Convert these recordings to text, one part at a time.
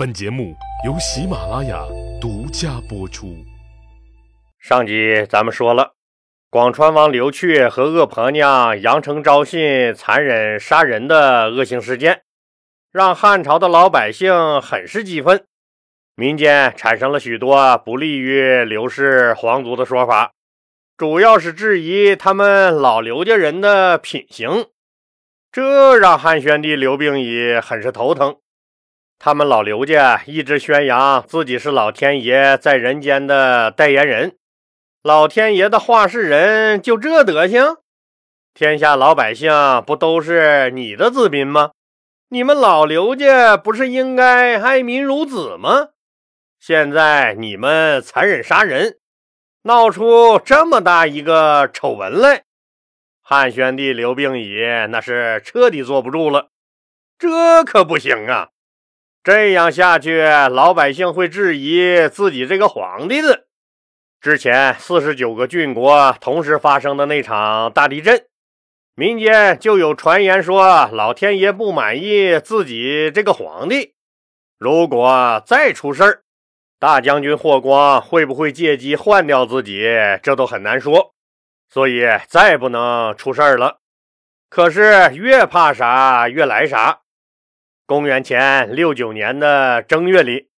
本节目由喜马拉雅独家播出。上集咱们说了，广川王刘去和恶婆娘杨成昭信残忍杀人的恶性事件，让汉朝的老百姓很是激愤，民间产生了许多不利于刘氏皇族的说法，主要是质疑他们老刘家人的品行，这让汉宣帝刘病已很是头疼。他们老刘家一直宣扬自己是老天爷在人间的代言人，老天爷的话事人就这德行，天下老百姓不都是你的子民吗？你们老刘家不是应该爱民如子吗？现在你们残忍杀人，闹出这么大一个丑闻来，汉宣帝刘病已那是彻底坐不住了，这可不行啊！这样下去，老百姓会质疑自己这个皇帝的。之前四十九个郡国同时发生的那场大地震，民间就有传言说，老天爷不满意自己这个皇帝，如果再出事儿，大将军霍光会不会借机换掉自己，这都很难说。所以再不能出事儿了。可是越怕啥越来啥。公元前六九年的正月里，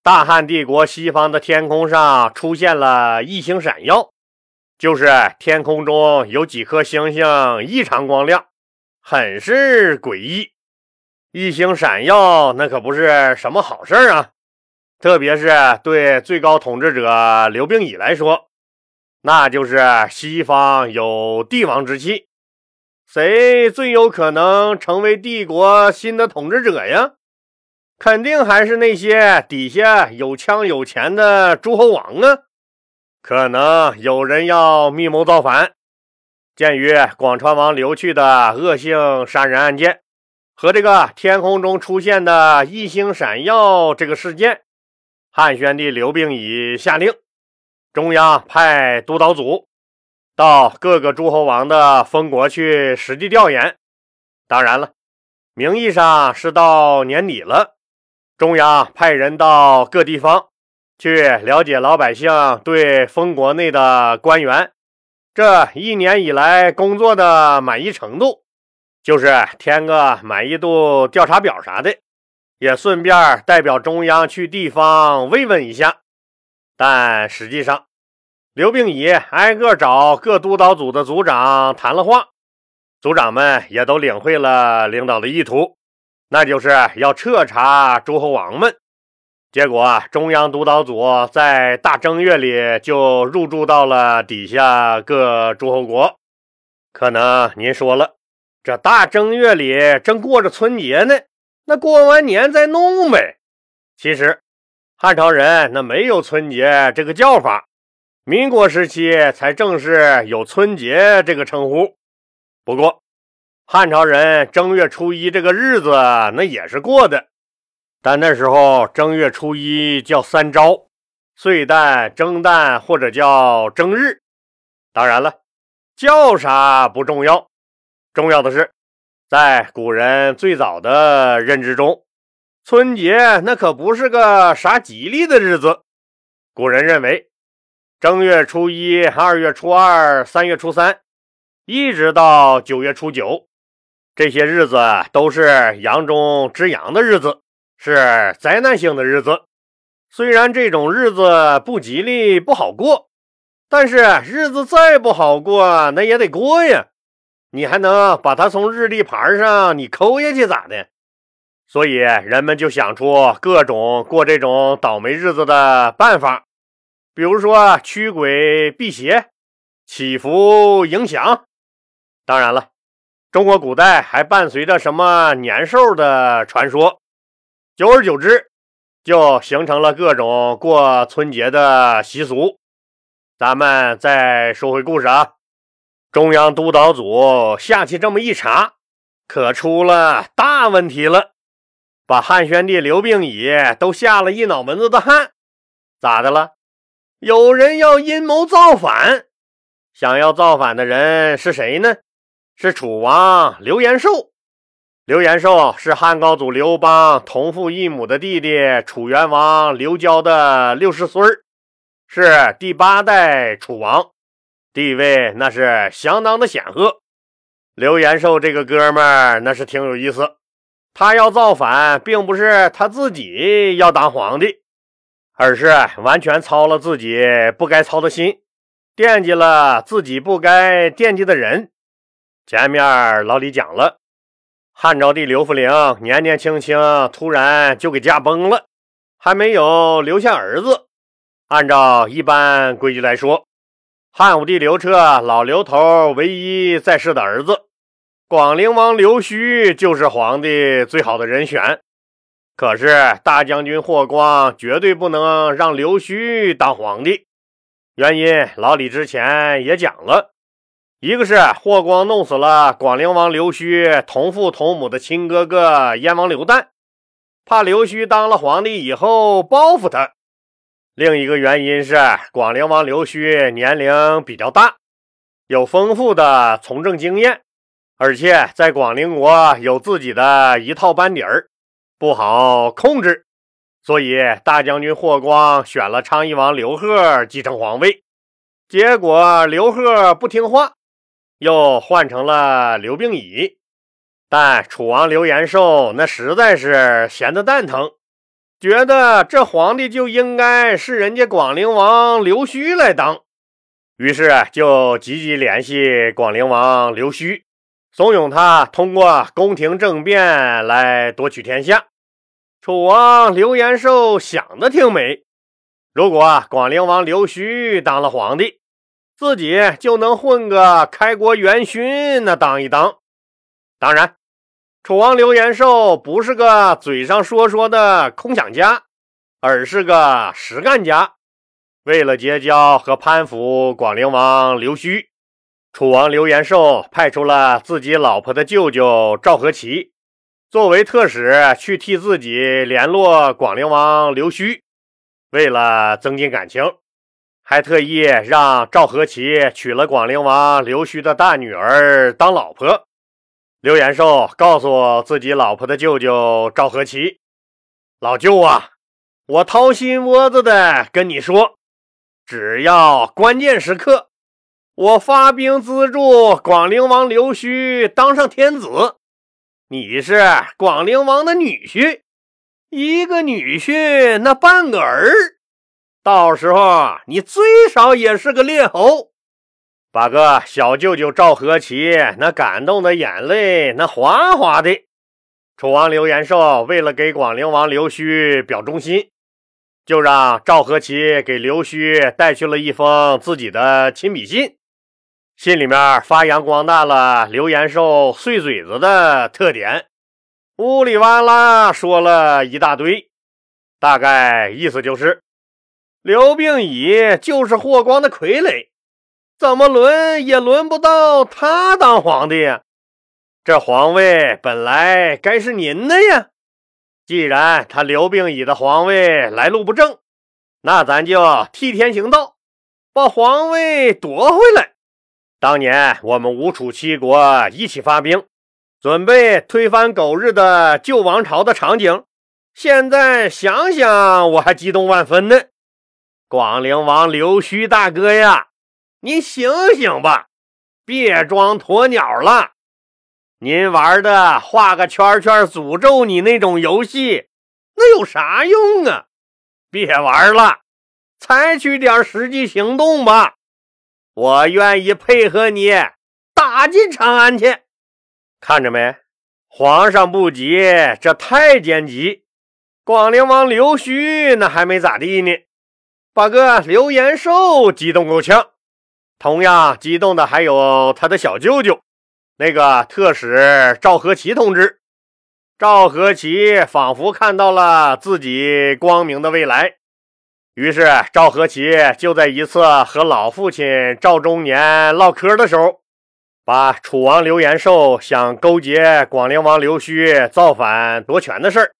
大汉帝国西方的天空上出现了异星闪耀，就是天空中有几颗星星异常光亮，很是诡异。异星闪耀那可不是什么好事啊，特别是对最高统治者刘病已来说，那就是西方有帝王之气。谁最有可能成为帝国新的统治者呀？肯定还是那些底下有枪有钱的诸侯王啊！可能有人要密谋造反。鉴于广川王刘去的恶性杀人案件和这个天空中出现的异星闪耀这个事件，汉宣帝刘病已下令，中央派督导组。到各个诸侯王的封国去实地调研，当然了，名义上是到年底了。中央派人到各地方去了解老百姓对封国内的官员这一年以来工作的满意程度，就是填个满意度调查表啥的，也顺便代表中央去地方慰问一下。但实际上，刘病已挨个找各督导组的组长谈了话，组长们也都领会了领导的意图，那就是要彻查诸侯王们。结果，中央督导组在大正月里就入驻到了底下各诸侯国。可能您说了，这大正月里正过着春节呢，那过完年再弄呗。其实，汉朝人那没有春节这个叫法。民国时期才正式有春节这个称呼，不过汉朝人正月初一这个日子那也是过的，但那时候正月初一叫三朝、岁旦、正旦或者叫正日。当然了，叫啥不重要，重要的是在古人最早的认知中，春节那可不是个啥吉利的日子。古人认为。正月初一、二月初二、三月初三，一直到九月初九，这些日子都是阳中之阳的日子，是灾难性的日子。虽然这种日子不吉利、不好过，但是日子再不好过，那也得过呀。你还能把它从日历牌上你抠下去咋的？所以人们就想出各种过这种倒霉日子的办法。比如说驱鬼辟邪、祈福迎祥，当然了，中国古代还伴随着什么年兽的传说，久而久之，就形成了各种过春节的习俗。咱们再说回故事啊，中央督导组下去这么一查，可出了大问题了，把汉宣帝刘病已都吓了一脑门子的汗。咋的了？有人要阴谋造反，想要造反的人是谁呢？是楚王刘延寿。刘延寿是汉高祖刘邦同父异母的弟弟楚元王刘交的六世孙儿，是第八代楚王，地位那是相当的显赫。刘延寿这个哥们儿那是挺有意思，他要造反，并不是他自己要当皇帝，而是完全操了自己不该操的心，惦记了自己不该惦记的人。前面老李讲了。汉昭帝刘弗陵年年轻轻，突然就给驾崩了，还没有留下儿子。按照一般规矩来说，汉武帝刘彻老刘头唯一在世的儿子广陵王刘胥就是皇帝最好的人选。可是大将军霍光绝对不能让刘胥当皇帝，原因老李之前也讲了。一个是霍光弄死了广陵王刘胥同父同母的亲哥哥燕王刘旦，怕刘胥当了皇帝以后报复他；另一个原因是广陵王刘胥年龄比较大，有丰富的从政经验，而且在广陵国有自己的一套班底儿，不好控制，所以大将军霍光选了昌邑王刘贺继承皇位，结果刘贺不听话。又换成了刘病已，但楚王刘延寿那实在是闲得蛋疼，觉得这皇帝就应该是人家广陵王刘胥来当，于是就积极联系广陵王刘胥，怂恿他通过宫廷政变来夺取天下。楚王刘延寿想的挺美，如果广陵王刘胥当了皇帝。自己就能混个开国元勋，那当一当。当然，楚王刘延寿不是个嘴上说说的空想家，而是个实干家。为了结交和攀附广陵王刘胥，楚王刘延寿派出了自己老婆的舅舅赵和奇作为特使去替自己联络广陵王刘胥，为了增进感情。还特意让赵和奇娶了广陵王刘胥的大女儿当老婆。刘延寿告诉自己老婆的舅舅赵和奇：“老舅啊，我掏心窝子的跟你说，只要关键时刻，我发兵资助广陵王刘胥当上天子，你是广陵王的女婿，一个女婿那半个儿。”到时候你最少也是个列侯，把个小舅舅赵和奇那感动的眼泪那哗哗的。楚王刘延寿为了给广陵王刘胥表忠心，就让赵和奇给刘胥带去了一封自己的亲笔信，信里面发扬光大了刘延寿碎嘴子的特点，呜里哇啦说了一大堆，大概意思就是。刘病已就是霍光的傀儡，怎么轮也轮不到他当皇帝呀！这皇位本来该是您的呀！既然他刘病已的皇位来路不正，那咱就替天行道，把皇位夺回来。当年我们吴楚七国一起发兵，准备推翻狗日的旧王朝的场景，现在想想我还激动万分呢。广陵王刘胥大哥呀，您醒醒吧，别装鸵鸟了。您玩的画个圈圈诅咒你那种游戏，那有啥用啊？别玩了，采取点实际行动吧。我愿意配合你打进长安去。看着没，皇上不急，这太监急。广陵王刘胥那还没咋地呢。八哥刘延寿激动够呛，同样激动的还有他的小舅舅，那个特使赵和奇同志。赵和奇仿佛看到了自己光明的未来，于是赵和奇就在一次和老父亲赵忠年唠嗑的时候，把楚王刘延寿想勾结广陵王刘胥造反夺权的事，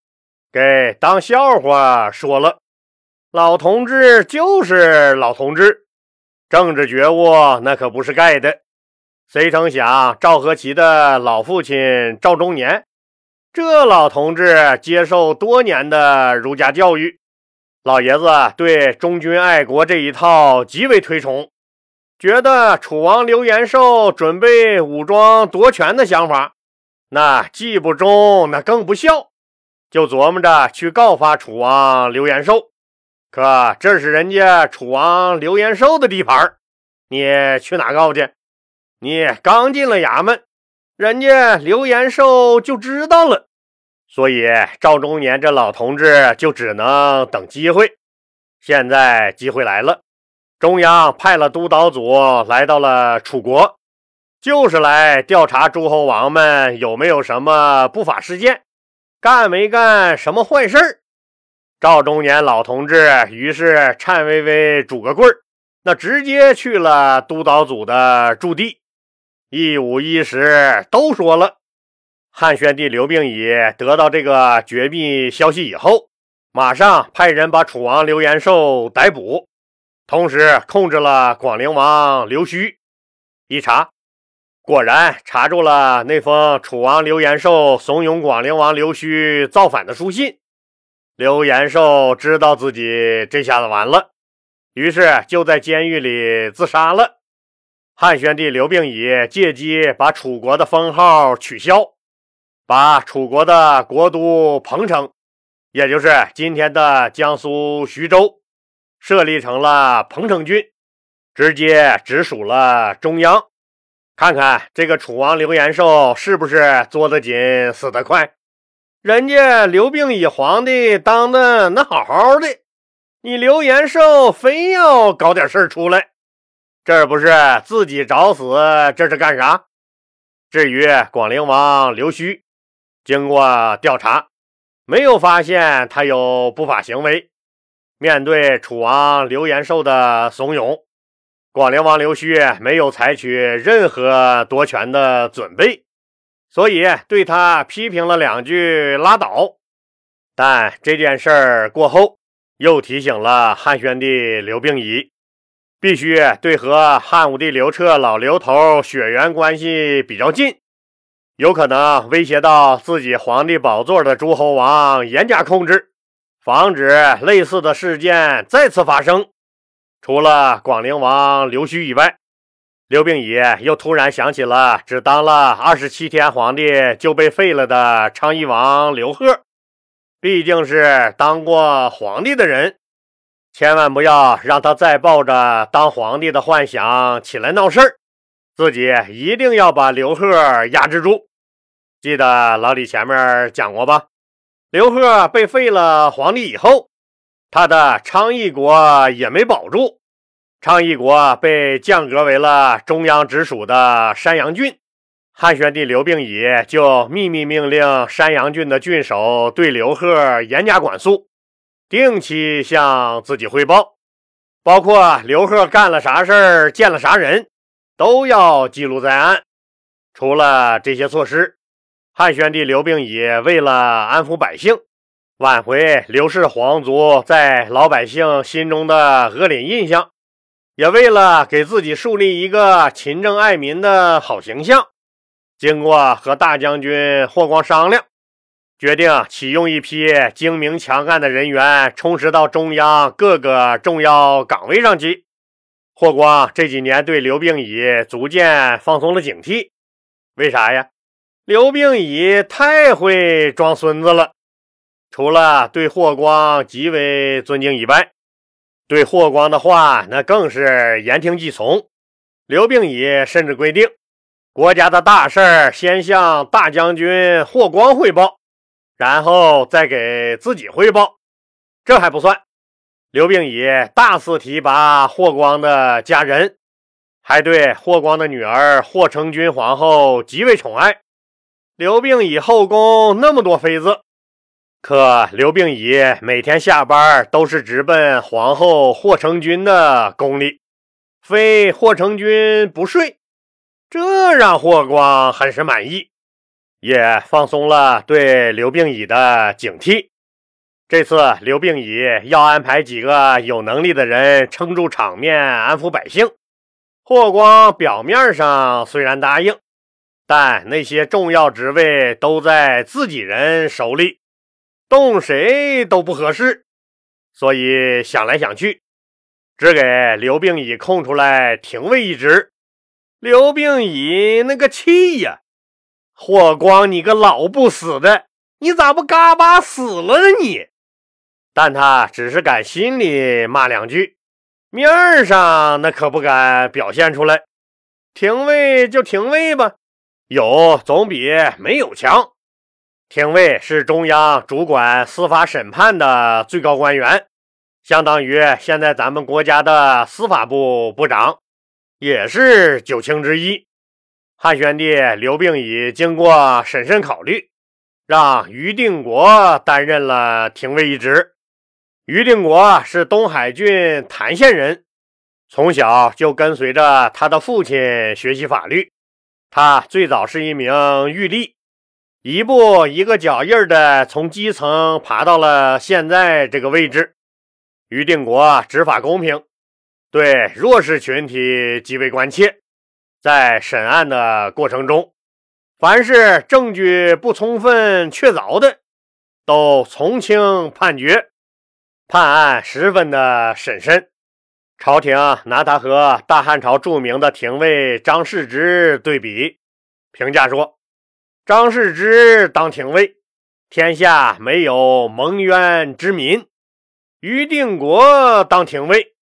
给当笑话说了。老同志就是老同志，政治觉悟那可不是盖的。谁成想赵和奇的老父亲赵忠年这老同志接受多年的儒家教育，老爷子对忠君爱国这一套极为推崇，觉得楚王刘延寿准备武装夺权的想法，那既不忠，那更不孝，就琢磨着去告发楚王刘延寿。可这是人家楚王刘延寿的地盘，你去哪告去？你刚进了衙门，人家刘延寿就知道了。所以赵忠年这老同志就只能等机会。现在机会来了，中央派了督导组来到了楚国，就是来调查诸侯王们有没有什么不法事件，干没干什么坏事儿。赵忠年老同志于是颤巍巍拄个棍儿，那直接去了督导组的驻地，一五一十都说了。汉宣帝刘病已得到这个绝密消息以后，马上派人把楚王刘延寿逮捕，同时控制了广陵王刘须。一查，果然查住了那封楚王刘延寿怂恿广陵王刘须造反的书信。刘延寿知道自己这下子完了，于是就在监狱里自杀了。汉宣帝刘病已借机把楚国的封号取消。把楚国的国都彭城，也就是今天的江苏徐州，设立成了彭城郡，直接直属了中央。看看这个楚王刘延寿是不是作得紧，死得快？人家刘病已皇帝当的那好好的，你刘延寿非要搞点事儿出来，这不是自己找死？这是干啥？至于广陵王刘须。经过调查，没有发现他有不法行为。面对楚王刘延寿的怂恿，广陵王刘须没有采取任何夺权的准备，所以对他批评了两句，拉倒。但这件事儿过后，又提醒了汉宣帝刘病已，必须对和汉武帝刘彻老刘头血缘关系比较近。有可能威胁到自己皇帝宝座的诸侯王，严加控制，防止类似的事件再次发生。除了广陵王刘须以外，刘病已又突然想起了只当了二十七天皇帝就被废了的昌邑王刘贺。毕竟是当过皇帝的人，千万不要让他再抱着当皇帝的幻想起来闹事儿。自己一定要把刘贺压制住。记得老李前面讲过吧？刘贺被废了皇帝以后，他的昌邑国也没保住，昌邑国被降格为了中央直属的山阳郡。汉宣帝刘病已就秘密命令山阳郡的郡守对刘贺严加管束，定期向自己汇报，包括刘贺干了啥事儿、见了啥人，都要记录在案。除了这些措施。汉宣帝刘病已为了安抚百姓，挽回刘氏皇族在老百姓心中的恶劣印象，也为了给自己树立一个勤政爱民的好形象，经过和大将军霍光商量，决定启用一批精明强干的人员，充实到中央各个重要岗位上去。霍光这几年对刘病已逐渐放松了警惕，为啥呀？刘病已太会装孙子了，除了对霍光极为尊敬以外，对霍光的话那更是言听计从。刘病已甚至规定，国家的大事儿先向大将军霍光汇报，然后再给自己汇报。这还不算，刘病已大肆提拔霍光的家人，还对霍光的女儿霍成君皇后极为宠爱。刘病已后宫那么多妃子，可刘病已每天下班都是直奔皇后霍成君的宫里，非霍成君不睡。这让霍光很是满意，也放松了对刘病已的警惕。这次刘病已要安排几个有能力的人撑住场面，安抚百姓。霍光表面上虽然答应。但那些重要职位都在自己人手里，动谁都不合适，所以想来想去，只给刘病已空出来廷尉一职。刘病已那个气呀！霍光，你个老不死的，你咋不嘎巴死了呢？你！但他只是敢心里骂两句，面上那可不敢表现出来。廷尉就廷尉吧。有总比没有强。廷尉是中央主管司法审判的最高官员，相当于现在咱们国家的司法部部长，也是九卿之一。汉宣帝刘病已经过审慎考虑，让于定国担任了廷尉一职。于定国是东海郡谭县人，从小就跟随着他的父亲学习法律。他最早是一名狱吏，一步一个脚印的从基层爬到了现在这个位置。于定国执法公平，对弱势群体极为关切。在审案的过程中，凡是证据不充分确凿的，都从轻判决，判案十分的审慎。朝廷拿他和大汉朝著名的廷尉张世之对比，评价说：“张世之当廷尉，天下没有蒙冤之民；于定国当廷尉，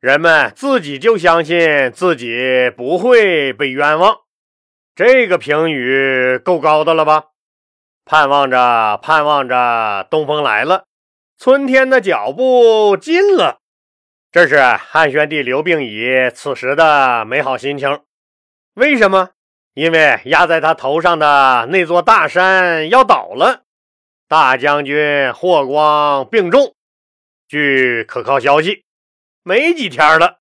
人们自己就相信自己不会被冤枉。”这个评语够高的了吧？盼望着，盼望着，东风来了，春天的脚步近了。这是汉宣帝刘病已此时的美好心情。为什么？因为压在他头上的那座大山要倒了。大将军霍光病重，据可靠消息，没几天了。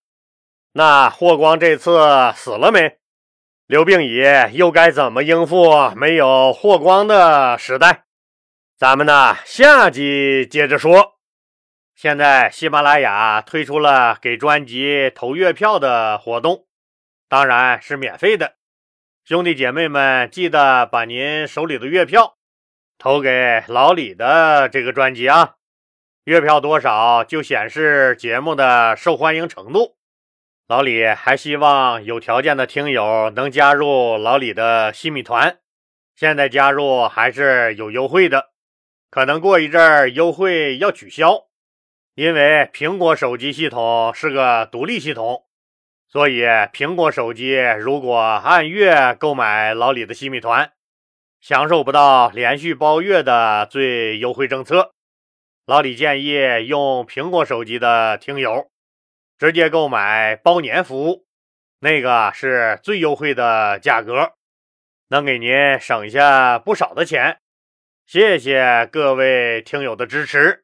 那霍光这次死了没？刘病已又该怎么应付没有霍光的时代？咱们呢，下集接着说。现在喜马拉雅推出了给专辑投月票的活动，当然是免费的。兄弟姐妹们，记得把您手里的月票投给老李的这个专辑啊！月票多少就显示节目的受欢迎程度。老李还希望有条件的听友能加入老李的新米团，现在加入还是有优惠的，可能过一阵儿优惠要取消。因为苹果手机系统是个独立系统，所以苹果手机如果按月购买老李的新米团，享受不到连续包月的最优惠政策。老李建议用苹果手机的听友直接购买包年服务，那个是最优惠的价格，能给您省下不少的钱。谢谢各位听友的支持。